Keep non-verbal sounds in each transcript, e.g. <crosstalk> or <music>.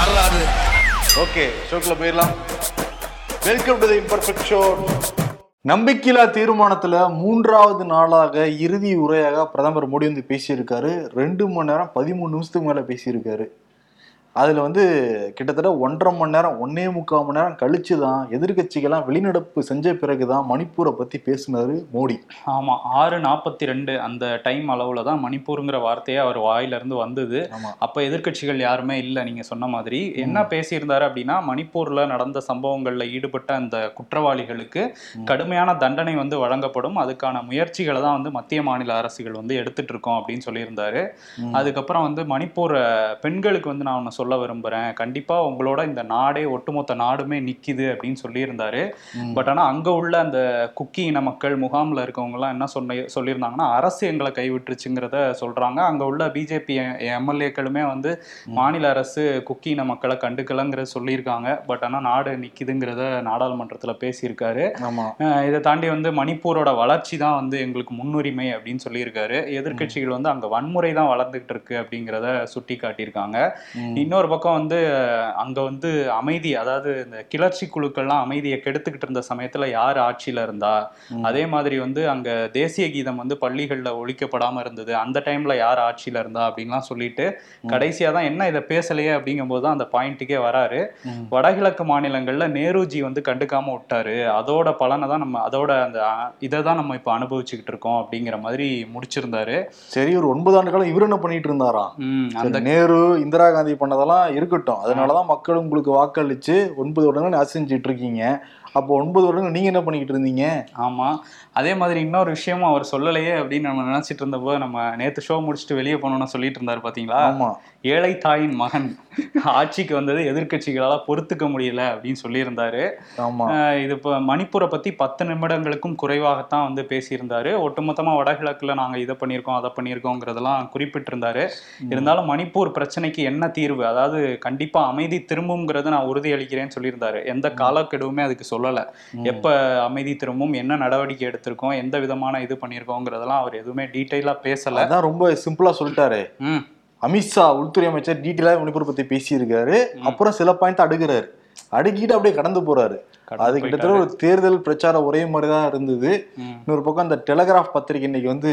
வரலாறு ஓகே ஷோக்கில் போயிடலாம். Welcome to the imperfect show நம்பிக்கையில்லா தீர்மானத்துல மூன்றாவது நாளாக இறுதி உரையாக பிரதமர் மோடி வந்து பேசியிருக்காரு. ரெண்டு மணி நேரம் பதிமூணு நிமிஷத்துக்கு மேல பேசியிருக்காரு. அதுல வந்து கிட்டத்தட்ட ஒன்றரை மணி நேரம் ஒன்னே முக்கால் மணி நேரம் கழிச்சு தான் எதிர்கட்சிகள்லாம் வெளிநடப்பு செஞ்ச பிறகுதான் மணிப்பூரை பத்தி பேசினாரு மோடி. ஆமா ஆறு நாற்பத்தி ரெண்டு அந்த டைம் அளவுல தான் மணிப்பூருங்கிற வார்த்தையே அவர் வாயில இருந்து வந்தது அப்ப எதிர்க்கட்சிகள் யாருமே இல்லை நீங்க சொன்ன மாதிரி. என்ன பேசியிருந்தாரு அப்படின்னா மணிப்பூர்ல நடந்த சம்பவங்கள்ல ஈடுபட்ட அந்த குற்றவாளிகளுக்கு கடுமையான தண்டனை வந்து வழங்கப்படும். அதுக்கான முயற்சிகளை தான் வந்து மத்திய மாநில அரசுகள் வந்து எடுத்துட்டு இருக்கோம் அப்படின்னு சொல்லியிருந்தாரு. அதுக்கப்புறம் வந்து மணிப்பூர் பெண்களுக்கு வந்து நான் ஒன்று சொல்ல விரும்புறேன். கண்டிப்பா உங்களோட இந்த நாடே ஒட்டுமொத்த நாடுமே நிக்குது அப்படின்னு சொல்லியிருந்தாரு. பட் ஆனா அங்க உள்ள அந்த குக்கி இன மக்கள் முகாம்ல இருக்கவங்க எல்லாம் என்ன சொன்ன சொல்லியிருந்தாங்கன்னா அரசு எங்களை கைவிட்டுருச்சுங்கிறத சொல்றாங்க. அங்க உள்ள பிஜேபி எம்எல்ஏக்களுமே வந்து மாநில அரசு குக்கி இன மக்களை கண்டுக்கலங்கிறத சொல்லியிருக்காங்க. பட் ஆனா நாடு நிக்குதுங்கிறத நாடாளுமன்றத்துல பேசியிருக்காரு. இதை தாண்டி வந்து மணிப்பூரோட வளர்ச்சி தான் வந்து எங்களுக்கு முன்னுரிமை அப்படின்னு சொல்லியிருக்காரு. எதிர்க்கட்சிகள் வந்து அங்க வன்முறை தான் வளர்ந்துகிட்டு இருக்கு அப்படிங்கிறத சுட்டி காட்டியிருக்காங்க. இன்னொரு பக்கம் வந்து அங்க வந்து அமைதி அதாவது இந்த கிளர்ச்சி குழுக்கள்லாம் அமைதியை கெடுத்துக்கிட்டு இருந்த சமயத்துல யார் ஆட்சியில இருந்தா. அதே மாதிரி வந்து அங்க தேசிய கீதம் வந்து பள்ளிகள்ல ஒழிக்கப்படாம இருந்தது அந்த டைம்ல யார் ஆட்சியில இருந்தா அப்படின்லாம் சொல்லிட்டு கடைசியா தான் என்ன இதை பேசலையே அப்படிங்கும்போது தான் அந்த பாயிண்ட்டுக்கே வராரு. வடகிழக்கு மாநிலங்கள்ல நேருஜி வந்து கண்டுக்காம விட்டாரு. அதோட பலனை தான் நம்ம அதோட அந்த இதை தான் நம்ம இப்போ அனுபவிச்சுக்கிட்டு இருக்கோம் அப்படிங்கிற மாதிரி முடிச்சிருந்தாரு. சரி ஒரு ஒன்பது ஆண்டு காலம் இவர் என்ன பண்ணிட்டு இருந்தாராம் அந்த நேரு இந்திரா காந்தி அதெல்லாம் இருக்கட்டும். அதனாலதான் மக்கள் உங்களுக்கு வாக்களிச்சு ஒன்பது வருடங்கள் ஆட்சி இருக்கீங்க. அப்போ ஒன்பது வருடங்கள் நீங்க என்ன பண்ணிக்கிட்டு இருந்தீங்க? ஆமா. அதே மாதிரி இன்னொரு விஷயமும் அவர் சொல்லலையே அப்படின்னு நம்ம நினைச்சிட்டு இருந்தப்போ நம்ம நேத்து ஷோ முடிச்சுட்டு வெளியே போனோம்னு சொல்லிட்டு இருந்தாரு பாத்தீங்களா? ஆமா. ஏழை தாயின் மகன். ஆட்சிக்கு வந்தது எதிர்க்கட்சிகளால பொறுத்துக்க முடியல அப்படின்னு சொல்லியிருந்தாரு. ஆமா. அஹ் இது இப்போ மணிப்பூரை பத்தி பத்து நிமிடங்களுக்கும் குறைவாகத்தான் வந்து பேசியிருந்தாரு. ஒட்டுமொத்தமா வடகிழக்குல நாங்க இதை பண்ணியிருக்கோம் அதை பண்ணியிருக்கோங்கிறதெல்லாம் குறிப்பிட்டிருந்தாரு. இருந்தாலும் மணிப்பூர் பிரச்சனைக்கு என்ன தீர்வு? அதாவது கண்டிப்பா அமைதி திரும்புங்கிறது நான் உறுதி அளிக்கிறேன்னு சொல்லியிருந்தாரு. எந்த காலக்கெடுவுமே அதுக்கு சொல்லல. எப்ப அமைதி திரும்பும் என்ன நடவடிக்கை எடுத்திருக்கோம் எந்த விதமான இது பண்ணியிருக்கோங்கிறதெல்லாம் அவர் எதுவுமே டீட்டெயிலா பேசல. அதான் ரொம்ப சிம்பிளா சொல்லிட்டாரு. அமித்ஷா உள்துறை அமைச்சர் டீட்டெயிலா மணிப்பூர் பத்தி பேசியிருக்காரு. அப்புறம் சில பாயிண்ட் அடுக்குறாரு. அடுக்கிட்டு அப்படியே கடந்து போறாரு. அது கிட்டத்தட்ட ஒரு தேர்தல் பிரச்சாரம் ஒரே மாதிரி தான் இருந்தது. இன்னொரு பக்கம் அந்த டெலகிராஃப் பத்திரிகை இன்னைக்கு வந்து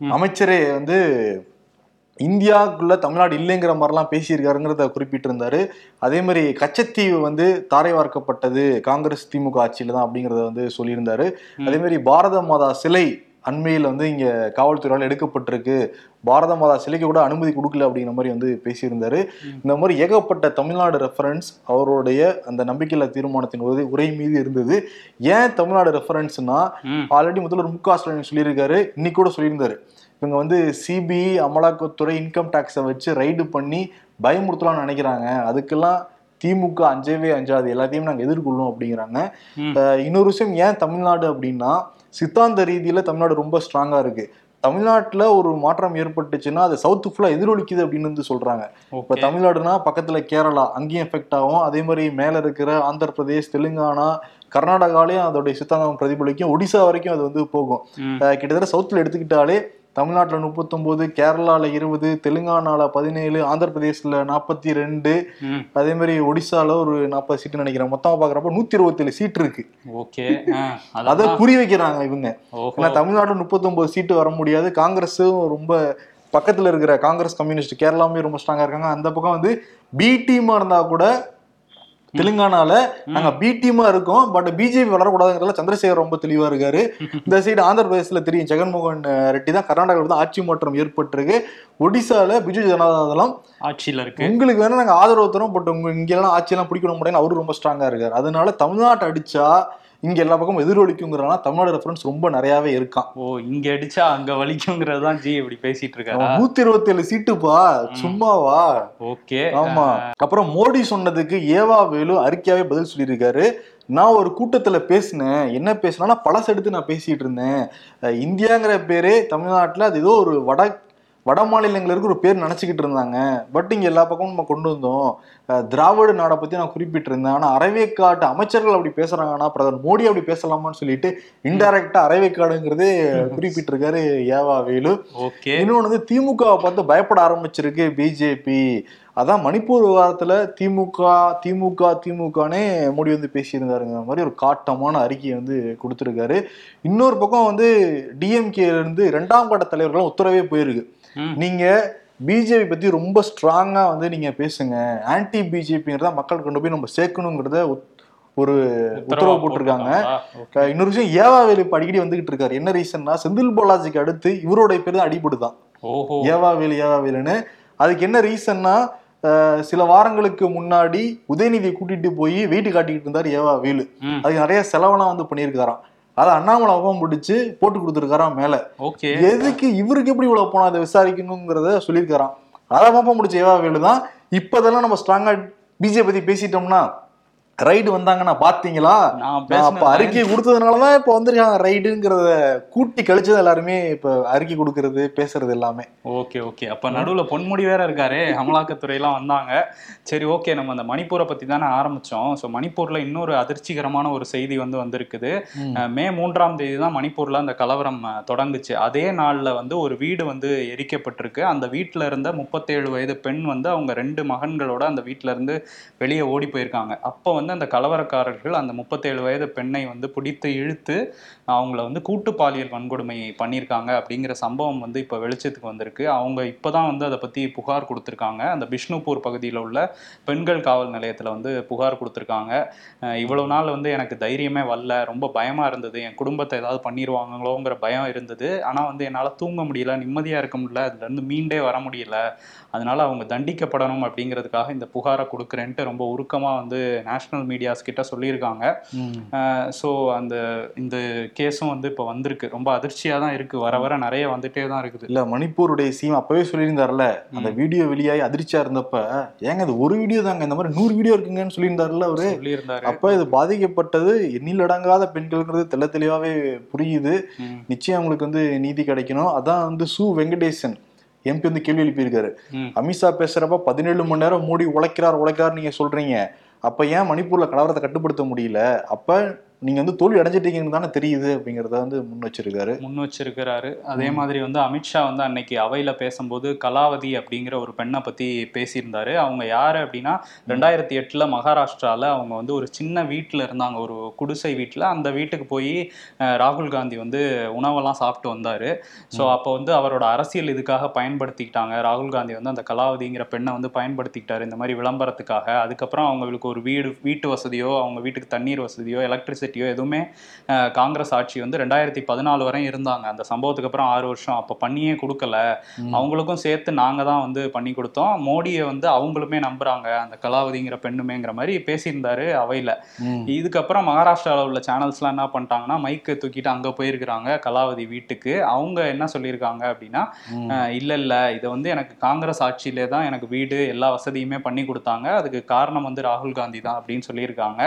அமைச்சரே வந்து இந்தியாவுக்குள்ள தமிழ்நாடு இல்லைங்கிற மாதிரிலாம் பேசியிருக்காருங்கிறத குறிப்பிட்டிருந்தாரு. அதே மாதிரி கச்சத்தீவு வந்து தாரை வார்க்கப்பட்டது காங்கிரஸ் திமுக ஆட்சியில தான் அப்படிங்கறத வந்து சொல்லியிருந்தாரு. அதே மாதிரி பாரத மாதா சிலை அண்மையில் வந்து இங்க காவல்துறையால் எடுக்கப்பட்டிருக்கு. பாரத மாதா சிலைக்கு கூட அனுமதி கொடுக்கல அப்படிங்கிற மாதிரி வந்து பேசியிருந்தாரு. இந்த மாதிரி ஏகப்பட்ட தமிழ்நாடு ரெஃபரன்ஸ் அவருடைய அந்த நம்பிக்கையில்லா தீர்மானத்தின் போது உரை மீது இருந்தது. ஏன் தமிழ்நாடு ரெஃபரன்ஸ்னா ஆல்ரெடி முதல்வர் மு க ஸ்டாலின் சொல்லியிருக்காரு. இன்னைக்கு கூட சொல்லியிருந்தாரு. இவங்க வந்து சிபிஐ அமலாக்கத்துறை இன்கம் டேக்ஸை வச்சு ரைடு பண்ணி பயமுறுத்தலாம்னு நினைக்கிறாங்க. அதுக்கெல்லாம் திமுக அஞ்சவே அஞ்சாது. எல்லாத்தையும் நாங்கள் எதிர்கொள்ளும் அப்படிங்கிறாங்க. இன்னொரு விஷயம் ஏன் தமிழ்நாடு அப்படின்னா சித்தாந்த ரீதியில தமிழ்நாடு ரொம்ப ஸ்ட்ராங்கா இருக்கு. தமிழ்நாட்டுல ஒரு மாற்றம் ஏற்பட்டுச்சுன்னா அது சவுத் ஃபுல்லா எதிரொலிக்குது அப்படின்னு வந்து சொல்றாங்க. இப்ப தமிழ்நாடுனா பக்கத்துல கேரளா அங்கேயும் எஃபெக்ட் ஆகும். அதே மாதிரி மேல இருக்கிற ஆந்திர பிரதேஷ் தெலுங்கானா கர்நாடகாலையும் அதோடைய சித்தாந்தம் பிரதிபலிக்கும். ஒடிசா வரைக்கும் அது வந்து போகும். கிட்டத்தட்ட சவுத்துல எடுத்துக்கிட்டாலே தமிழ்நாட்டுல முப்பத்தொன்பது கேரளால இருபது தெலுங்கானால பதினேழு ஆந்திர பிரதேஷ்ல நாற்பத்தி ரெண்டு அதே மாதிரி ஒடிசால ஒரு நாற்பது சீட்டு நினைக்கிறேன். மொத்தமா பாக்குறப்ப நூத்தி இருபத்தேழு சீட் இருக்கு. ஓகே அதை குறி வைக்கிறாங்க இவங்க. ஏன்னா தமிழ்நாடு முப்பத்தொன்பது சீட்டு வர முடியாது. காங்கிரஸும் ரொம்ப பக்கத்துல இருக்கிற காங்கிரஸ் கம்யூனிஸ்ட் கேரளாமே ரொம்ப ஸ்ட்ராங்கா இருக்காங்க. அந்த பக்கம் வந்து பி டீமா இருந்தா கூட தெலுங்கானால நாங்க பி டீமா இருக்கோம். பட் பிஜேபி வளரக்கூடாதுங்கிறதுல சந்திரசேகர் ரொம்ப தெளிவா இருக்காரு <laughs> இந்த சைடு ஆந்திர பிரதேசத்துல தெரியும். ஜெகன்மோகன் ரெட்டி தான் கர்நாடகாவில் தான் ஆட்சி மாற்றம் ஏற்பட்டிருக்கு. ஒடிசால பிஜு ஜனதா தளம் ஆட்சியில இருக்கு. உங்களுக்கு வேணா நாங்க ஆதரவு தரோம் பட் உங்க இங்க எல்லாம் ஆட்சியெல்லாம் பிடிக்கணும் முடியும் அவரு ரொம்ப ஸ்ட்ராங்கா இருக்காரு. அதனால தமிழ்நாட்டை அடிச்சா இங்க எல்லா பக்கமும் எதிரொலிக்குங்கிறனால தமிழ்நாடு ரெஃபரன்ஸ் ரொம்ப நிறையவே இருக்கான் ஓ இங்க அடிச்சா அங்க வலிக்குங்கிறது தான் ஜி இப்படி பேசிட்டு இருக்காரா நூத்தி இருபத்தி ஏழு சீட்டுப்பா சும்மாவா? ஓகே. ஆமா. அப்புறம் மோடி சொன்னதுக்கு ஏவா வேலு அறிக்கையாவே பதில் சொல்லியிருக்காரு. நான் ஒரு கூட்டத்துல பேசினேன். என்ன பேசினா பழச எடுத்து நான் பேசிட்டு இருந்தேன். இந்தியாங்கிற பேரே தமிழ்நாட்டுல அது ஏதோ ஒரு வட வட மாநிலங்களுக்கு ஒரு பேர் நினைச்சுக்கிட்டு இருந்தாங்க. பட் இங்க எல்லா பக்கமும் நம்ம கொண்டு வந்தோம். திராவிட நாடை பத்தி நான் குறிப்பிட்டிருந்தேன். ஆனா அரைவேக்காட்டு அமைச்சர்கள் அப்படி பேசுறாங்கன்னா பிரதமர் மோடி அப்படி பேசலாமான்னு சொல்லிட்டு இன்டைரக்டா அரைவேக்காடுங்கிறதே குறிப்பிட்டிருக்காரு ஏவா வேலு. ஓகே. இன்னொன்று வந்து திமுகவை பார்த்து பயப்பட ஆரம்பிச்சிருக்கு பிஜேபி. அதான் மணிப்பூர் விவகாரத்துல திமுக திமுக திமுகனே மோடி வந்து பேசியிருந்தாருங்கிற மாதிரி ஒரு காட்டமான அறிக்கையை வந்து கொடுத்துருக்காரு. இன்னொரு பக்கம் வந்து டிஎம்கே இருந்து இரண்டாம் கட்ட தலைவர்களும் உத்தரவே போயிருக்கு. நீங்க பிஜேபி பத்தி ரொம்ப ஸ்ட்ராங்கா வந்து நீங்க பேசுங்க. ஆன்டி பிஜேபிங்கிறத மக்கள் கொண்டு போய் நம்ம சேர்க்கணுங்கிறத ஒரு உத்தரவு போட்டிருக்காங்க. இன்னொரு விஷயம் ஏவாவேலு இப்ப அடிக்கடி வந்துகிட்டு இருக்காரு. என்ன ரீசன்னா செந்தில் பாலாஜிக்கு அடுத்து இவருடைய பேர் தான் அடிபடுதான். ஓஹோ. ஏவாவேலு ஏவாவேலுன்னு. அதுக்கு என்ன ரீசன்னா சில வாரங்களுக்கு முன்னாடி உதயநிதியை கூட்டிட்டு போய் வெயிட் காட்டிக்கிட்டு இருந்தார் ஏவாவேலு. ம். அதுக்கு நிறைய செலவெல்லாம் வந்து பண்ணியிருக்காராம் அதை அண்ணாமலை அவன் பிடிச்சு போட்டு கொடுத்துருக்காராம் மேல. ஓகே. எதுக்கு இவருக்கு எப்படி இவ்வளவு போனா அதை விசாரிக்கணுங்கிறத சொல்லியிருக்காராம். அதை மாப்பா முடிச்ச ஏவாவேலு தான். இப்பதெல்லாம் நம்ம ஸ்ட்ராங்கா பிஜேபி பத்தி பேசிட்டோம்னா ரைடு வந்தாங்கன்னா பாத்தீங்களா? அப்ப அறிக்கை கொடுத்ததுனாலதான் இப்ப வந்திருக்காங்க ரைடுங்கிறத கூட்டி கழிச்சது எல்லாருமே இப்ப அறிக்கை கொடுக்கறது பேசுறது எல்லாமே. Okay okay. அப்ப நடுவுல பொன்முடி வேற இருக்காரு. அமலாக்கத்துறையெல்லாம் வந்தாங்க. சரி ஓகே. நம்ம அந்த மணிப்பூரை பத்தி தானே ஆரம்பிச்சோம். ஸோ மணிப்பூர்ல இன்னொரு அதிர்ச்சிகரமான ஒரு செய்தி வந்து வந்திருக்குது. மே. மூன்றாம் தேதி தான் மணிப்பூர்ல அந்த கலவரம் தொடங்குச்சு. அதே நாள்ல வந்து ஒரு வீடு வந்து எரிக்கப்பட்டிருக்கு. அந்த வீட்டுல இருந்த முப்பத்தேழு வயது பெண் வந்து அவங்க ரெண்டு மகன்களோட அந்த வீட்டுல இருந்து வெளியே ஓடி போயிருக்காங்க. அப்போ வந்து அந்த கலவரக்காரர்கள் அந்த முப்பத்தேழு வயது பெண்ணை வந்து பிடித்து இழுத்து அவங்கள வந்து கூட்டு பாலியல் வன்கொடுமை பண்ணியிருக்காங்க அப்படிங்கிற சம்பவம் வந்து இப்போ வெளிச்சத்துக்கு வந்திருக்கு. அவங்க இப்போதான் வந்து அதை பற்றி புகார் கொடுத்துருக்காங்க. அந்த பிஷ்ணுபூர் பகுதியில் உள்ள பெண்கள் காவல் நிலையத்தில் வந்து புகார் கொடுத்துருக்காங்க. இவ்வளோ நாள் வந்து எனக்கு தைரியமே வரல ரொம்ப பயமாக இருந்தது என் குடும்பத்தை ஏதாவது பண்ணிடுவாங்களோங்கிற பயம் இருந்தது. ஆனால் வந்து என்னால் தூங்க முடியல நிம்மதியாக இருக்க முடியல அதுலேருந்து மீண்டே வர முடியல. அதனால் அவங்க தண்டிக்கப்படணும் அப்படிங்கிறதுக்காக இந்த புகாரை கொடுக்குறேன்ட்டு ரொம்ப உருக்கமாக வந்து நேஷனல் மீடியாஸ் கிட்ட சொல்லியிருக்காங்க. ஸோ அந்த இந்த கேஸும் வந்து இப்போ வந்திருக்கு. ரொம்ப அதிர்ச்சியாக தான் இருக்குது வர வர நிறைய வந்துட்டே தான் இருக்குது. இல்ல மணிப்பூருடைய சீம் அப்பவே சொல்லியிருந்தாருல அந்த வீடியோ வெளியாகி அதிர்ச்சியா இருந்தப்ப ஏங்க இது ஒரு வீடியோ தாங்க இந்த மாதிரி நூறு வீடியோ இருக்குங்கன்னு சொல்லியிருந்தாருல்ல அவரு? சொல்லியிருந்தாரு. அப்ப இது பாதிக்கப்பட்டது எண்ணிலடங்காத பெண்கள்ங்கிறது தெள்ள தெளிவாவே புரியுது. நிச்சயம் அவங்களுக்கு வந்து நீதி கிடைக்கணும். அதான் வந்து சு வெங்கடேசன் எம்பி வந்து கேள்வி எழுப்பியிருக்காரு. அமித்ஷா பேசுறப்ப பதினேழு மணி நேரம் மோடி உழைக்கிறார் உழைக்கிறார் நீங்க சொல்றீங்க. அப்போ ஏன் மணிப்பூரில் கலவரத்தை கட்டுப்படுத்த முடியல? அப்போ நீங்க வந்து தோல்வி அடைஞ்சிட்டீங்கன்னு தானே தெரியுது அப்படிங்கறத வந்து முன் வச்சிருக்காரு. முன் வச்சிருக்கிறாரு. அதே மாதிரி வந்து அமித்ஷா வந்து அன்னைக்கு அவையில பேசும்போது கலாவதி அப்படிங்கிற ஒரு பெண்ணை பத்தி பேசியிருந்தாரு. அவங்க யாரு அப்படின்னா ரெண்டாயிரத்தி எட்டுல மகாராஷ்டிரால அவங்க வந்து ஒரு சின்ன வீட்டுல இருந்தாங்க. ஒரு குடிசை வீட்டுல அந்த வீட்டுக்கு போய் ராகுல் காந்தி வந்து உணவெல்லாம் சாப்பிட்டு வந்தாரு. ஸோ அப்போ வந்து அவரோட அரசியல் இதுக்காக பயன்படுத்திக்கிட்டாங்க. ராகுல் காந்தி வந்து அந்த கலாவதிங்கிற பெண்ணை வந்து பயன்படுத்திக்கிட்டாரு இந்த மாதிரி விளம்பரத்துக்காக. அதுக்கப்புறம் அவங்களுக்கு ஒரு வீடு வீட்டு வசதியோ அவங்க வீட்டுக்கு தண்ணீர் வசதியோ எலக்ட்ரிசிட்டியோ எதுவுமே காங்கிரஸ் ஆட்சி வந்து ரெண்டாயிரத்தி பதினாலு வரையும் இருந்தாங்க. அந்த சம்பவத்துக்கு அப்புறம் ஆறு வருஷம். அப்போ பண்ணியே கொடுக்கல. அவங்களுக்கும் சேர்த்து நாங்க தான் வந்து பண்ணி கொடுத்தோம். மோடியை வந்து அவங்களுமே நம்புறாங்க. அந்த கலாவதிங்கிற பெண்ணுமேங்கிற மாதிரி பேசியிருந்தாரு அவையில. இதுக்கப்புறம் மகாராஷ்டிராவில் உள்ள சேனல்ஸ்லாம் என்ன பண்ணிட்டாங்கன்னா மைக்கை தூக்கிட்டு அங்கே போயிருக்கிறாங்க கலாவதி வீட்டுக்கு. அவங்க என்ன சொல்லியிருக்காங்க அப்படின்னா இல்ல இல்ல இது வந்து எனக்கு காங்கிரஸ் ஆட்சியிலே தான் எனக்கு வீடு எல்லா வசதியுமே பண்ணி கொடுத்தாங்க. அதுக்கு காரணம் வந்து ராகுல் காந்தி தான் அப்படின்னு சொல்லியிருக்காங்க.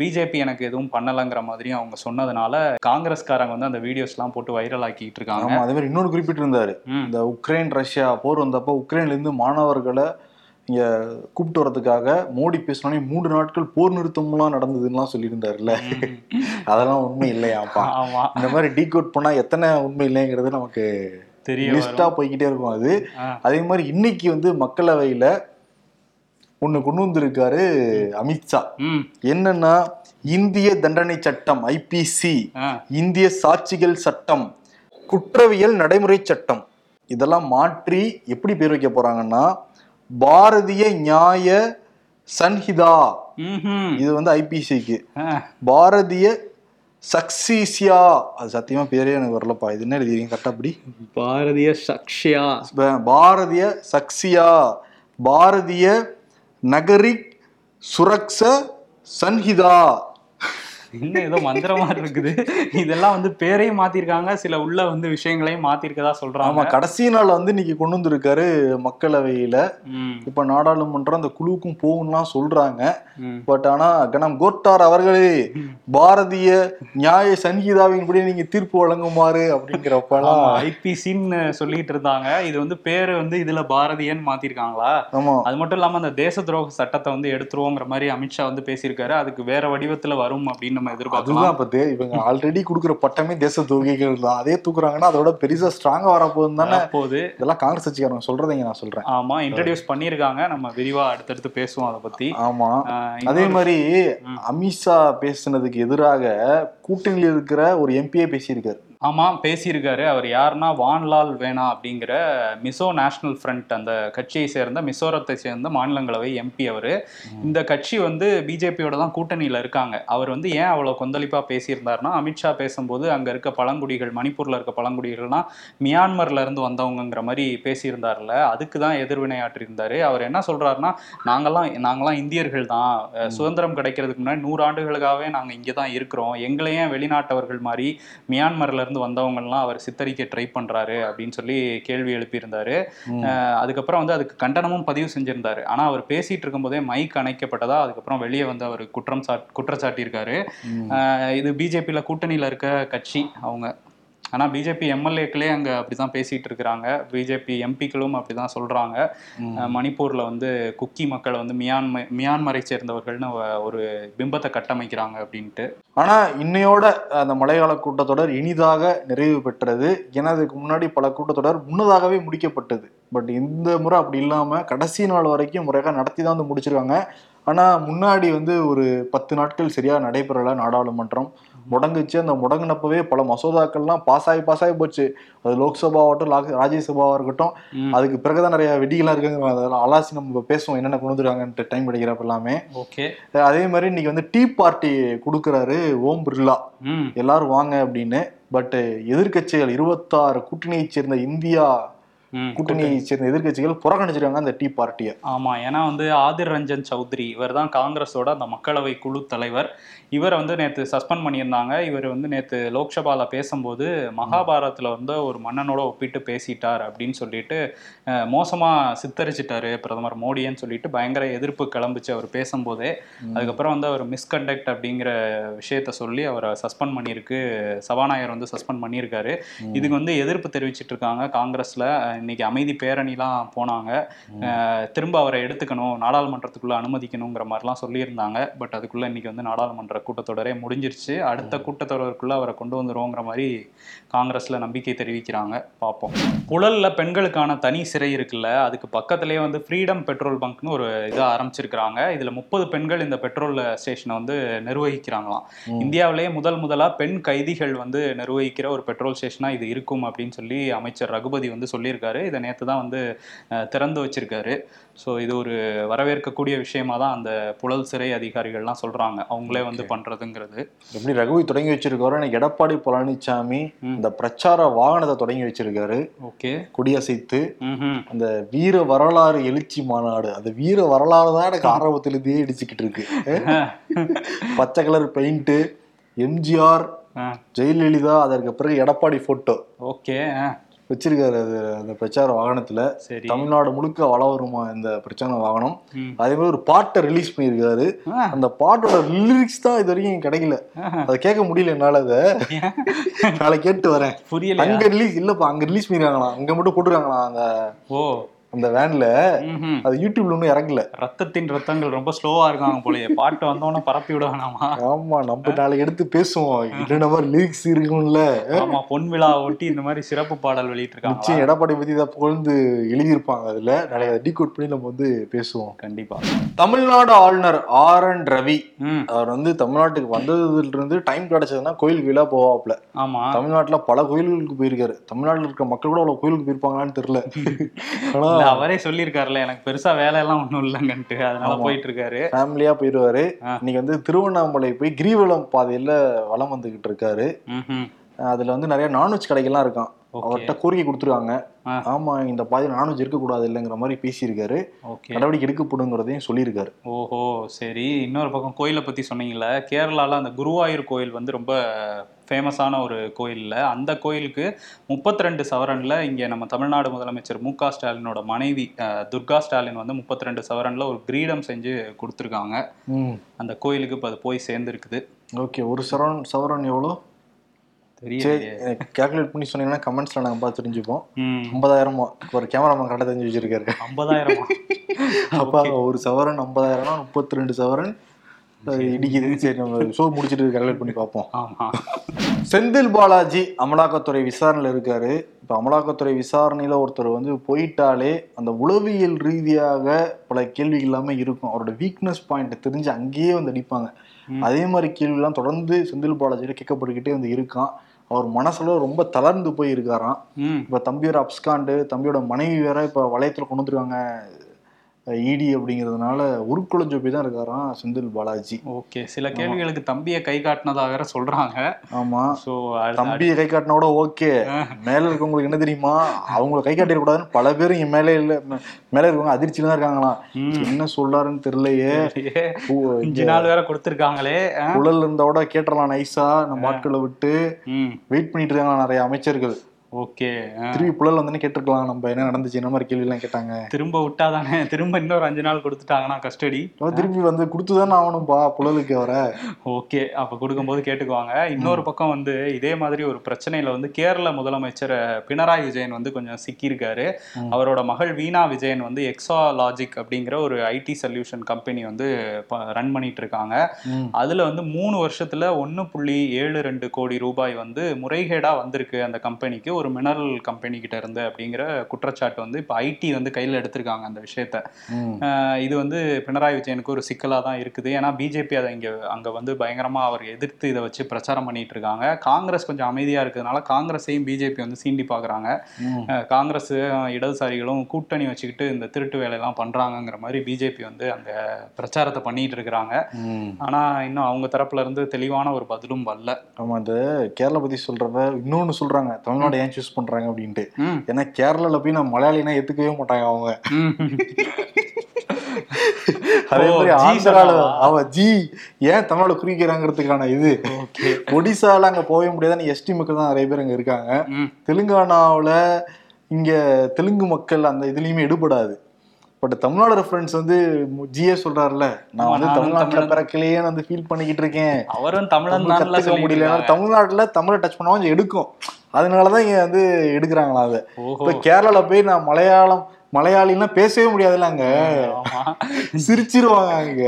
பிஜேபி எனக்கு எதுவும் பண்ணலைங்கிற மாதிரியும் அவங்க சொன்னதுனால காங்கிரஸ்காரங்க வந்து அந்த வீடியோஸ்லாம் போட்டு வைரல் ஆக்கிட்டு இருக்காங்க அதே மாதிரி இன்னொரு குறிப்பிட்டிருந்தாரு. இந்த உக்ரைன் ரஷ்யா போர் வந்தப்ப உக்ரைன்ல இருந்து மாணவர்களை இங்க கூப்பிட்டு வரதுக்காக மோடி பேசினோடனே மூன்று நாட்கள் போர் நிறுத்தம்லாம் நடந்ததுலாம் சொல்லியிருந்தாருல்ல. அதெல்லாம் உண்மை இல்லையாப்பா இந்த மாதிரி டீகோட் பண்ணா எத்தனை உண்மை இல்லைங்கிறது நமக்கு தெரிய லிஸ்டா வரும். போய்கிட்டே இருக்கும் அது. அதே மாதிரி இன்னைக்கு வந்து மக்களவையில ஒண்ணு கொண்டு வந்திருக்காரு அமித்ஷா என்னன்னா இந்திய தண்டனை சட்டம் ஐபிசி. இந்திய சாட்சிகள் சட்டம் குற்றவியல் நடைமுறை சட்டம் இதெல்லாம் மாற்றி எப்படி பேர் வைக்க போறாங்கன்னா பாரதிய நியாய சன்ஹிதா. இது வந்து ஐபிசிக்கு. பாரதிய சக்சீசியா. அது சத்தியமா பேரே எனக்கு வரலப்பா. இது என்ன எழுதிருக்கீங்க? கரெக்டா அப்படி பாரதிய சக்ஷியா. பாரதிய சக்சியா பாரதிய நகரிக் சுரக்ஷ சன்ஹிதா. இன்னும் ஏதோ மந்திரமா இருக்குது. இதெல்லாம் வந்து பேரையும் மாத்திருக்காங்க. சில உள்ள வந்து விஷயங்களையும் மாத்திருக்கதா ஆமா சொல்றாங்க கடைசி நாள் வந்து இன்னைக்கு கொண்டு வந்திருக்காரு மக்களவையில. இப்ப நாடாளுமன்றம் அந்த குழுவுக்கும் போகும்லாம் சொல்றாங்க. பட் ஆனா கனம் கோட்டார் அவர்களே பாரதிய நியாய சங்கீதாவின்படி நீங்க தீர்ப்பு வழங்குமாறு அப்படிங்கிறப்பெல்லாம் ஐபிசின்னு சொல்லிட்டு இருந்தாங்க. இது வந்து பேரு வந்து இதுல பாரதியன்னு மாத்திருக்காங்களா? ஆமா. அது மட்டும் இல்லாம அந்த தேச துரோக சட்டத்தை வந்து எடுத்துருவோங்கிற மாதிரி அமித்ஷா வந்து பேசியிருக்காரு. அதுக்கு வேற வடிவத்துல வரும் அப்படின்னு நம்ம எதிர்பார்க்கலாம். அதுதான் இப்ப இவங்க ஆல்ரெடி கொடுக்குற பட்டமே தேச துரோகிகள் தான். அதே தூக்குறாங்கன்னா அதோட பெரிசா ஸ்ட்ராங்கா வரப்போகுது தானே போது இதெல்லாம் காங்கிரஸ் கட்சிக்காரங்க சொல்றதைங்க நான் சொல்றேன். ஆமா இன்ட்ரடியூஸ் பண்ணிருக்காங்க நம்ம விரிவா அடுத்தடுத்து பேசுவோம் அதை பத்தி. ஆமா. அதே மாதிரி. அமித்ஷா பேசுனதுக்கு எதிராக கூட்டணியில் இருக்கிற ஒரு எம்பியே பேசியிருக்காரு. ஆமா பேசியிருக்காரு. அவர் யாருன்னா வான்லால் வேணா அப்படிங்கிற மிசோ நேஷனல் ஃப்ரண்ட் அந்த கட்சியை சேர்ந்த மிசோரத்தை சேர்ந்த மாநிலங்களவை எம்பி அவரு. இந்த கட்சி வந்து பிஜேபியோட தான் கூட்டணியில இருக்காங்க. அவர் வந்து ஏன் அவ்வளவு கொந்தளிப்பா பேசியிருந்தாருன்னா அமித்ஷா பேசும்போது அங்க இருக்க பழங்குடிகள் மணிப்பூர்ல இருக்க பழங்குடிகள்லாம் மியான்மர்ல இருந்து வந்தவங்கங்கிற மாதிரி பேசியிருந்தார்ல அதுக்கு தான் எதிர்வினையாற்றியிருந்தாரு. அவர் என்ன சொல்றாருன்னா நாங்கெல்லாம் நாங்கெல்லாம் இந்தியர்கள் தான். சுதந்திரம் கிடைக்கிறதுக்கு முன்னாடி நூறு ஆண்டுகளுக்காகவே நாங்க இங்கே தான் இருக்கிறோம். எங்களையே வெளிநாட்டவர்கள் மாதிரி மியான்மர்ல இருந்து வந்தவங்கலாம் அவர் சித்தரிக்க ட்ரை பண்றாரு அப்படின்னு சொல்லி கேள்வி எழுப்பியிருந்தாரு. அதுக்கப்புறம் வந்து அதுக்கு கண்டனமும் பதிவு செஞ்சிருந்தாரு. ஆனா அவர் பேசிட்டு இருக்கும்போதே மைக் அணைக்கப்பட்டதா அதுக்கப்புறம் வெளியே வந்து அவர் குற்றம் சாட் குற்றச்சாட்டியிருக்காரு. இது பிஜேபியில கூட்டணியில இருக்க கட்சி அவங்க. ஆனா பிஜேபி எம்எல்ஏக்களே அங்க அப்படிதான் பேசிட்டு இருக்கிறாங்க. பிஜேபி எம்பிக்களும் அப்படிதான் சொல்றாங்க. ம். அஹ் மணிப்பூர்ல வந்து குக்கி மக்கள் வந்து மியான்ம மியான்மரை சேர்ந்தவர்கள்னு ஒரு பிம்பத்தை கட்டமைக்கிறாங்க அப்படின்ட்டு. ஆனா இன்னையோட அந்த மழைக்கால கூட்டத்தொடர் இனிதாக நிறைவு பெற்றது. ஏன்னா அதுக்கு முன்னாடி பல கூட்டத்தொடர் முன்னதாகவே முடிக்கப்பட்டது. பட் இந்த முறை அப்படி இல்லாம கடைசி நாள் வரைக்கும் முறையாக நடத்தி தான் வந்து முடிச்சிருக்காங்க. ஆனா முன்னாடி வந்து ஒரு பத்து நாட்கள் சரியா நடைபெறல நாடாளுமன்றம். முடங்குச்சு. அந்த முடங்கினப்பவே பல மசோதாக்கள்லாம் பாஸ் ஆகி பாஸ் ஆகி போச்சு. அது லோக்சபா ஆகட்டும் லா- ராஜ்யசபாவா இருக்கட்டும். அதுக்கு பிறகுதான் நிறைய விடிகள்லாம் இருக்குங்க. அதெல்லாம் அலாசி நம்ம பேசுவோம். என்னென்ன கொண்டு வந்துருக்காங்கன்ட்டு டைம் கிடைக்கிறப்ப எல்லாமே. ஓகே. அதே மாதிரி இன்னைக்கு வந்து டீ பார்ட்டி கொடுக்குறாரு ஓம் பிர்லா. எல்லாரும் வாங்க அப்படின்னு. பட் எதிர்க்கட்சிகள் இருபத்தாறு கூட்டணியைச் சேர்ந்த இந்தியா ம் கூட்டணியை சேர்ந்த எதிர்க்கட்சிகள் புறக்கணிச்சிருக்காங்க அந்த டீ பார்ட்டியை. ஆமா ஏன்னா வந்து ஆதிர் ரஞ்சன் சௌத்ரி இவர் தான் காங்கிரஸோட அந்த மக்களவை குழு தலைவர். இவரை வந்து நேத்து சஸ்பெண்ட் பண்ணியிருந்தாங்க. இவர் வந்து நேத்து லோக்சபால பேசும்போது மகாபாரதத்துல வந்து ஒரு மன்னனோட ஒப்பிட்டு பேசிட்டார் அப்படின்னு சொல்லிட்டு அஹ், மோசமா சித்தரிச்சிட்டாரு பிரதமர் மோடின்னு சொல்லிட்டு பயங்கர எதிர்ப்பு கிளம்பிச்சு அவர் பேசும்போதே. அதுக்கப்புறம் வந்து அவர் மிஸ்கண்டக்ட் அப்படிங்கிற விஷயத்த சொல்லி அவரை சஸ்பெண்ட் பண்ணியிருக்கு. சபாநாயகர் வந்து சஸ்பெண்ட் பண்ணியிருக்காரு. இதுக்கு வந்து எதிர்ப்பு தெரிவிச்சிட்டு இருக்காங்க காங்கிரஸ்ல. இன்னைக்கு அமைதி பேரணிலாம் போனாங்க. திரும்ப அவரை எடுத்துக்கணும் நாடாளுமன்றத்துக்குள்ள அனுமதிக்கணுங்கிற மாதிரிலாம் சொல்லியிருந்தாங்க. பட் அதுக்குள்ள இன்னைக்கு வந்து நாடாளுமன்ற கூட்டத்தொடரே முடிஞ்சிருச்சு. அடுத்த கூட்டத்தொடருக்குள்ள அவரை கொண்டு வந்துருவோங்கிற மாதிரி காங்கிரஸ்ல நம்பிக்கை தெரிவிக்கிறாங்க. பார்ப்போம் புழல்ல பெண்களுக்கான தனி சிறை இருக்குல்ல அதுக்கு பக்கத்திலேயே வந்து ஃப்ரீடம் பெட்ரோல் பங்க்னு ஒரு இதை ஆரம்பிச்சிருக்கிறாங்க. இதுல முப்பது பெண்கள் இந்த பெட்ரோல் ஸ்டேஷனை வந்து நிர்வகிக்கிறாங்களாம். இந்தியாவிலேயே முதல் முதலா பெண் கைதிகள் வந்து நிர்வகிக்கிற ஒரு பெட்ரோல் ஸ்டேஷனா இது இருக்கும் அப்படின்னு சொல்லி அமைச்சர் ரகுபதி வந்து சொல்லியிருக்காரு. இதை நேற்று தான் வந்து திறந்து வச்சிருக்காரு. ஸோ இது ஒரு வரவேற்கக்கூடிய விஷயமா தான் அந்த புழல் சிறை அதிகாரிகள்லாம் சொல்றாங்க. அவங்களே வந்து பண்றதுங்கிறது. எப்படி ரகுவி தொடங்கி வச்சிருக்காரோ எடப்பாடி பழனிசாமி. இந்த பிரச்சார வாகனத்தை தொடங்கி வச்சிருக்காரு. ஓகே. கொடியசைத்து அந்த வீர வரலாறு எழுச்சி மாநாடு. அந்த வீர வரலாறு தான் எனக்கு ஆரம்பத்திலிருந்தே இடிச்சுக்கிட்டு இருக்கு. பச்சை கலர் பெயிண்ட் எம்ஜிஆர் ஜெயலலிதா அதற்கு பிறகு எடப்பாடி போட்டோ ஓகே வச்சிருக்காரு அது அந்த பிரச்சார வாகனத்துல. தமிழ்நாடு முழுக்க வள வருமா இந்த பிரச்சார வாகனம். அதே மாதிரி ஒரு பாட்டை ரிலீஸ் பண்ணியிருக்காரு. அந்த பாட்டோட லிரிக்ஸ் தான் இது வரைக்கும் கிடைக்கல. அதை கேட்க முடியல என்னால அதை. நாளைக்கு கேட்டு வரேன். புரியலையா? அங்க ரிலீஸ் இல்லப்பா அங்க ரிலீஸ் பண்ணிருக்காங்களா அங்க மட்டும் போட்டுருக்காங்களா அந்த ஓ. அந்த வேன்ல. அது யூடியூப்ல ஒன்றும் இறங்கல. ரத்தத்தின் ரத்தங்கள் ரொம்ப ஸ்லோவா இருக்காங்க போலயே. பாட்டு வந்தோடனே பரப்பி விடுவானாமா? ஆமா நம்ம நாளைக்கு எடுத்து பேசுவோம். என்னென்ன மாதிரி லிரிக்ஸ் இருக்கும்ல? ஆமா பொன் விழா ஒட்டி இந்த மாதிரி சிறப்பு பாடல் வெளியிட்டு இருக்காங்க நிச்சயம் எடப்பாடி பத்தி தான் புகழ்ந்து எழுதியிருப்பாங்க அதுல. நாளைக்கு அதை டீகோட் பண்ணி நம்ம வந்து பேசுவோம். கண்டிப்பா. தமிழ்நாடு ஆளுநர் ஆர். என். ரவி. அவர் வந்து தமிழ்நாட்டுக்கு வந்ததுல இருந்து டைம் கிடைச்சதுன்னா கோயிலுக்கு வீலா போவாப்ல ஆமா. தமிழ்நாட்டுல பல கோயில்களுக்கு போயிருக்காரு. தமிழ்நாட்டுல இருக்க மக்கள் கூட அவ்வளவு கோயிலுக்கு போயிருப்பாங்களான்னு தெரியல. ஆனா அவரே சொல்லியிருக்காருல்ல எனக்கு பெருசா வேலை எல்லாம் ஒண்ணும் இல்லைங்கன்ட்டு அதனால. போயிட்டு இருக்காரு ஃபேமிலியா போயிருவாரு ஆ. இன்னைக்கு வந்து திருவண்ணாமலை போய் கிரிவலம் பாதையில வலம் வந்துகிட்டு இருக்காரு. அதுல வந்து நிறைய நான்வெஜ் கடைகள்லாம் இருக்கான் அவர்கிட்ட கோரிக்கை கொடுத்துருக்காங்க. ஆமா இந்த பாதையில் நான்வெஜ் இருக்கக்கூடாது இல்லைங்கிற மாதிரி பேசியிருக்காரு. ஓகே. நடவடிக்கை எடுக்கப்படுங்கிறதையும் சொல்லியிருக்காரு. ஓஹோ சரி. இன்னொரு பக்கம் கோயிலை பத்தி சொன்னீங்கல்ல கேரளால அந்த குருவாயூர் கோயில் வந்து ரொம்ப ஃபேமஸான ஒரு கோயில்ல அந்த கோயிலுக்கு முப்பத்தி ரெண்டு சவரன்ல இங்க நம்ம தமிழ்நாடு முதலமைச்சர் மு க ஸ்டாலினோட மனைவி துர்கா ஸ்டாலின் வந்து முப்பத்தி ரெண்டு சவரன்ல ஒரு கிரீடம் செஞ்சு கொடுத்துருக்காங்க. அந்த கோயிலுக்கு இப்போ அது போய் சேர்ந்துருக்குது. ஓகே ஒரு சவரன் சவரன் எவ்வளோ? சரி தெரியலையே கேல்குலேட் பண்ணி சொன்னீங்கன்னா கமெண்ட்ஸ்ல நாங்கள் பார்த்து தெரிஞ்சுப்போம். ஐம்பதாயிரமா ஒரு கேமராமேன் கரெக்டாக தெரிஞ்சு வச்சிருக்காரு. ஐம்பதாயிரமா? <laughs> அப்பா ஒரு சவரன் ஐம்பதாயிரம்னா முப்பத்தி ரெண்டு சவரன் இடிக்குது. சரி நம்ம ஷோ முடிச்சுட்டு கேல்குலேட் பண்ணி பார்ப்போம். <laughs> செந்தில் பாலாஜி அமலாக்கத்துறை விசாரணையில் இருக்காரு. இப்போ அமலாக்கத்துறை விசாரணையில் ஒருத்தர் வந்து போயிட்டாலே அந்த உளவியல் ரீதியாக பல கேள்விகள் எல்லாமே இருக்கும். அவரோட வீக்னஸ் பாயிண்ட் தெரிஞ்சு அங்கேயே வந்து அடிப்பாங்க. அதே மாதிரி கேள்விலாம் தொடர்ந்து செந்தில் பாலாஜியில கேட்கப்பட்டுக்கிட்டே வந்து இருக்கான். அவர் மனசுல ரொம்ப தளர்ந்து போய் இருக்காராம் இப்போ தம்பியோட அப்ஸ்காண்டு தம்பியோட மனைவி வேற இப்போ வளையத்தில் கொண்டு வந்துருவாங்க இடி அப்படிங்கிறதுனால உருக்குலைஞ்சு போய் தான் இருக்காராம் செந்தில் பாலாஜி. ஓகே சில கேள்விகளுக்கு தம்பியை கை காட்டினதாக வேற சொல்றாங்க. ஆமா. ஸோ தம்பியை கை காட்டினா கூட ஓகே. மேல இருக்கவங்களுக்கு என்ன தெரியுமா? அவங்கள கை காட்டிடக்கூடாதுன்னு பல பேர் இங்க மேலே இல்ல மேல இருக்கவங்க அதிர்ச்சியில தான் இருக்காங்களாம். என்ன சொல்லாருன்னு தெரியலையே. அஞ்சு நாள் வேற கொடுத்துருக்காங்களே? குழல் இருந்தா கூட கேட்டுறலாம் நைஸா நம்ம ஆட்களை விட்டு வெயிட் பண்ணிட்டு இருக்காங்க நிறைய அமைச்சர்கள். ஓகே. திருப்பி புழல் வந்தோடனே கேட்டிருக்கலாம் நம்ம என்ன நடந்துச்சு என்ன மாதிரி கேள்வி எல்லாம் கேட்டாங்க. திரும்ப விட்டாதானே திரும்ப இன்னொரு அஞ்சு நாள் கொடுத்துட்டாங்கன்னா கஸ்டடி. திருப்பி வந்து கொடுத்துதானே ஆகணும்பா புழலுக்கு அவரை. ஓகே அப்ப கொடுக்கும்போது கேட்டுக்குவாங்க. இன்னொரு பக்கம் வந்து இதே மாதிரி ஒரு பிரச்சனையில வந்து கேரள முதலமைச்சர் பினராயி விஜயன் வந்து கொஞ்சம் சிக்கியிருக்காரு. அவரோட மகள் வீணா விஜயன் வந்து எக்ஸா லாஜிக் அப்படிங்கிற ஒரு ஐடி சொல்யூஷன் கம்பெனி வந்து ரன் பண்ணிட்டு இருக்காங்க. அதுல வந்து மூணு வருஷத்துல ஒன்னு புள்ளி ஏழு ரெண்டு கோடி ரூபாய் வந்து முறைகேடா வந்திருக்கு அந்த கம்பெனிக்கு. ஒரு மினரல் கம்பெனி கிட்ட இருந்து அப்படிங்கிற குற்றச்சாட்டு வந்து இப்போ ஐடி வந்து கையில எடுத்திருக்காங்க அந்த விஷயத்த. இது வந்து பினராயி விஜயனுக்கு ஒரு சிக்கலா தான் இருக்குது. ஏன்னா பிஜேபி அதை இங்க அங்க வந்து பயங்கரமா அவர் எதிர்த்து இதை வச்சு பிரச்சாரம் பண்ணிட்டு இருக்காங்க. காங்கிரஸ் கொஞ்சம் அமைதியா இருக்கிறதுனால காங்கிரஸையும் பிஜேபி வந்து சீண்டி. அஹ் காங்கிரஸ் இடதுசாரிகளும் கூட்டணி வச்சுக்கிட்டு இந்த திருட்டு வேலையெல்லாம் பண்றாங்கங்கிற மாதிரி பிஜேபி வந்து அந்த பிரச்சாரத்தை பண்ணிட்டு இருக்கிறாங்க. ம். ஆனா இன்னும் அவங்க தரப்புல இருந்து தெளிவான ஒரு பதிலும் வரல. ஆமா இந்த கேரளா பத்தி சொல்றப்ப இன்னொன்னு சொல்றாங்க. தமிழ்நாடு ஏன் சூஸ் பண்றாங்க அப்படின்ட்டு. ஏன்னா கேரளால போய் நான் மலையாளினா ஏத்துக்கவே மாட்டாங்க அவங்க. அதே மாதிரி ஜி ஆந்திரால சொன்னாவா? அவ ஜி ஏன் தமிழ்ல குறிக்கிறாங்கிறதுக்கான இது ஒடிசால அங்க போகவே முடியாதுன்னு எஸ்டி மக்கள் தான் நிறைய பேர் அங்க இருக்காங்க. தெலுங்கானாவுல இங்க தெலுங்கு மக்கள் அந்த இதுலயுமே எடுபடாது பட் தமிழ்நாடு ரெஃபரன்ஸ் வந்து ஜிஏ சொல்றாருல நான் வந்து தமிழ்நாட்டுல. பிறக்கலையே வந்து ஃபீல் பண்ணிக்கிட்டு இருக்கேன் அவரும் தமிழன் முடியல தமிழ்நாட்டுல தமிழை டச் பண்ணா கொஞ்சம் எடுக்கும் அதனாலதான் இங்க வந்து எடுக்கிறாங்களா அதை. இப்ப கேரளால போய் நான் மலையாளம் மலையாளின்னா பேசவே முடியாதுல்ல அங்க ஆமா. சிரிச்சிருவாங்க அங்க.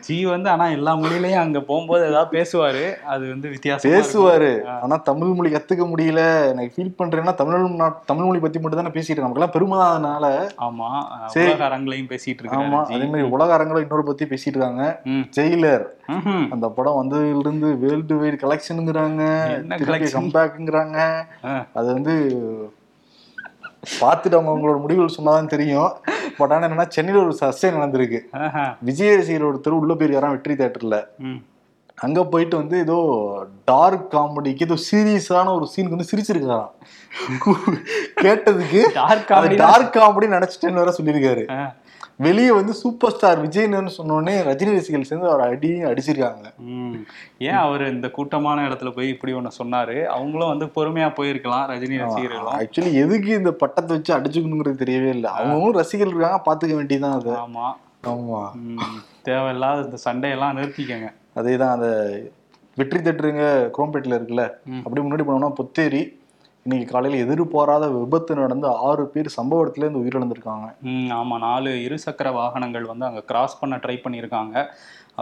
ஜி வந்து ஆனா எல்லா மொழியிலயும் அங்க போகும்போது ஏதாவது பேசுவாரு. அது வந்து வித்தியாசமா. பேசுவாரு. ஆனா தமிழ் மொழி கத்துக்க முடியல. எனக்கு ஃபீல் பண்றேன்னா தமிழ் தமிழ் மொழி பத்தி மட்டும் தானே பேசிட்டு நமக்கு எல்லாம் பெருமை தான் அதனால. ஆமா. சரி. உலக அரங்கிலையும் பேசிட்டு ஆமா. இருக்காரு அதே மாதிரி உலக அரங்கில இன்னொரு பத்தி பேசிட்டு இருக்காங்க. ஜெயிலர். அந்த படம் வந்ததுல இருந்து வேர்ல்டு வைட் கலெக்ஷனுங்கிறாங்க? கம்பேக்குங்கிறாங்க. அது வந்து பார்த்துட்டு அவங்க அவங்களோட முடிவுகள் சொன்னாதான் தெரியும் பட் ஆனா என்னன்னா சென்னையில ஒரு சர்ச்சை நடந்திருக்கு. விஜய் ரசிகர் ஒருத்தர் உள்ள போயிருக்காராம் வெற்றி தேட்டர்ல. அங்க போயிட்டு வந்து ஏதோ டார்க் காமெடிக்கு ஏதோ சீரியஸான ஒரு சீனுக்கு வந்து சிரிச்சிருக்காராம் <laughs> கேட்டதுக்கு. டார்க் காமெடி நினைச்சிட்டேன்னு வேற சொல்லியிருக்காரு. வெளியே வந்து சூப்பர் ஸ்டார் விஜய்னு சொன்னோடனே ரஜினி ரசிகர்கள் சேர்ந்து அவர் அடி அடிச்சிருக்காங்க. ஏன் அவர் இந்த கூட்டமான இடத்துல போய் இப்படி ஒண்ணு சொன்னாரு? அவங்களும் வந்து பொறுமையா போயிருக்கலாம் ரஜினி ரசிகர்களும். ஆக்சுவலி எதுக்கு இந்த பட்டத்தை வச்சு அடிச்சுக்கணுங்கிறது தெரியவே இல்லை. அவங்களும் ரசிகர்கள் இருக்காங்க பாத்துக்க வேண்டியதுதான் அது. ஆமா. ஆமா. தேவையில்லாத இந்த சண்டையெல்லாம் நிறுத்திக்கங்க. அதேதான் அந்த வெற்றி தேட்டருங்க குரோம்பேட்டில் இருக்குல்ல ம். அப்படியே முன்னாடி போனோம்னா புத்தேரி இன்னைக்கு காலையில எதிர்பாராத விபத்து நடந்து ஆறு பேர் சம்பவ இடத்துல இருந்து உயிரிழந்திருக்காங்க. ம் ஆமா. நாலு இருசக்கர வாகனங்கள் வந்து அங்க கிராஸ் பண்ண ட்ரை பண்ணியிருக்காங்க.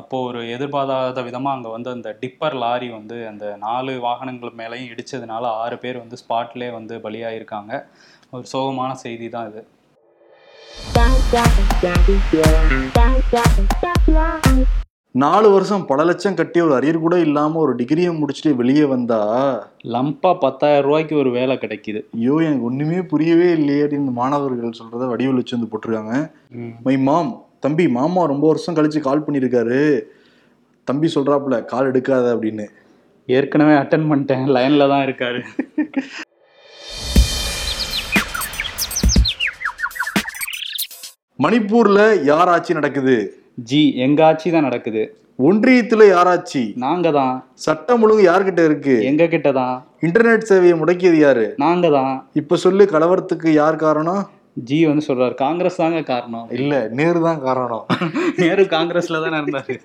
அப்போ ஒரு எதிர்பாராத விதமா அங்க வந்து அந்த டிப்பர் லாரி வந்து அந்த நாலு வாகனங்கள் மேலேயும் இடிச்சதுனால ஆறு பேர் வந்து ஸ்பாட்லேயே வந்து பலியாயிருக்காங்க. ஒரு சோகமான செய்தி தான் இது நாலு வருஷம் பல லட்சம் கட்டி ஒரு அரியர் கூட இல்லாம ஒரு டிகிரியை முடிச்சுட்டு வெளியே வந்தா லம்பா பத்தாயிரம் ரூபாய்க்கு ஒரு வேலை கிடைக்குது. ஐயோ எனக்கு ஒண்ணுமே புரியவே இல்லையே அப்படின்னு மாணவர்கள் சொல்றத வடிவில் வச்சு வந்து போட்டிருக்காங்க. மை. மாம் தம்பி மாமா ரொம்ப வருஷம் கழிச்சு கால் பண்ணியிருக்காரு. தம்பி சொல்றாப்புல கால் எடுக்காத அப்படின்னு. ஏற்கனவே அட்டன் பண்ணிட்டேன் லைன்ல தான் இருக்காரு. மணிப்பூர்ல யார் ஆட்சி நடக்குது? ஜி எங்க ஆட்சி தான் நடக்குது. ஒன்றியத்துல யார் ஆட்சி நாங்க தான் சட்டம் ஒழுங்கு யார்கிட்ட இருக்கு? எங்க கிட்ட தான் இன்டர்நெட் சேவையை முடக்கியது யாரு? நாங்க தான் இப்ப சொல்லு கலவரத்துக்கு யார் காரணம்? ஜி வந்து சொல்றாரு காங்கிரஸ் தாங்க காரணம். இல்ல நேரு தான் காரணம். <laughs> நேரு காங்கிரஸ்ல தானே இருந்தாரு.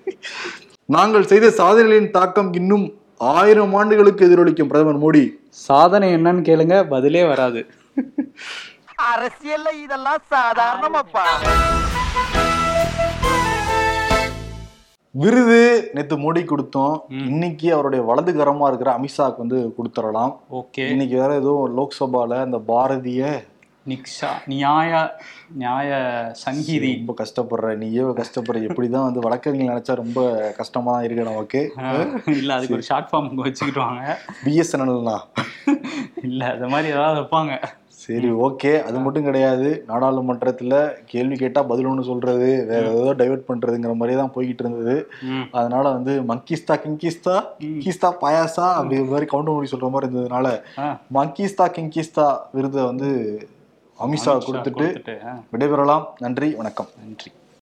நாங்கள் செய்த சாதனைகளின் தாக்கம் இன்னும் ஆயிரம் ஆண்டுகளுக்கு எதிரொலிக்கும் பிரதமர் மோடி. சாதனை என்னன்னு கேளுங்க பதிலே வராது. அரசியல்ல இதெல்லாம் சாதாரணமாப்பா. விருது நேத்து மோடி கொடுத்தோம். இன்னைக்கு அவருடைய வலது கரமா இருக்கிற அமித்ஷாக்கு வந்து கொடுத்துடலாம். ஓகே. இன்னைக்கு வேற ஏதோ லோக்சபால இந்த பாரதிய நிக்ஷா நியாய நியாய சங்கீதி. ரொம்ப கஷ்டப்படுற நீயே கஷ்டப்படுற. எப்படிதான் வந்து வழக்கறிஞர் நினைச்சா ரொம்ப கஷ்டமா தான் இருக்கு நமக்கு. இல்ல அதுக்கு ஒரு ஷார்ட் ஃபார்ம் வச்சுக்கிட்டுவாங்க பிஎஸ்என்எல்னா இல்ல அது மாதிரி ஏதாவது வைப்பாங்க. சரி ஓகே. அது மட்டும் கிடையாது. நாடாளுமன்றத்துல கேள்வி கேட்டா பதில் ஒண்ணு சொல்றது வேற ஏதோ டைவர்ட் பண்றதுங்கிற மாதிரியே தான் போய்கிட்டு இருந்தது. அதனால வந்து மங்கிஸ்தா கிங்கிஸ்தா கீஸ்தா பாயாசா அப்படிங்கிற மாதிரி கவுண்டர் மொழி சொல்ற மாதிரி இருந்ததுனால. மங்கிஸ்தா கிங்கிஸ்தா விருதை வந்து அமித்ஷா கொடுத்துட்டு விடைபெறலாம். நன்றி வணக்கம். நன்றி.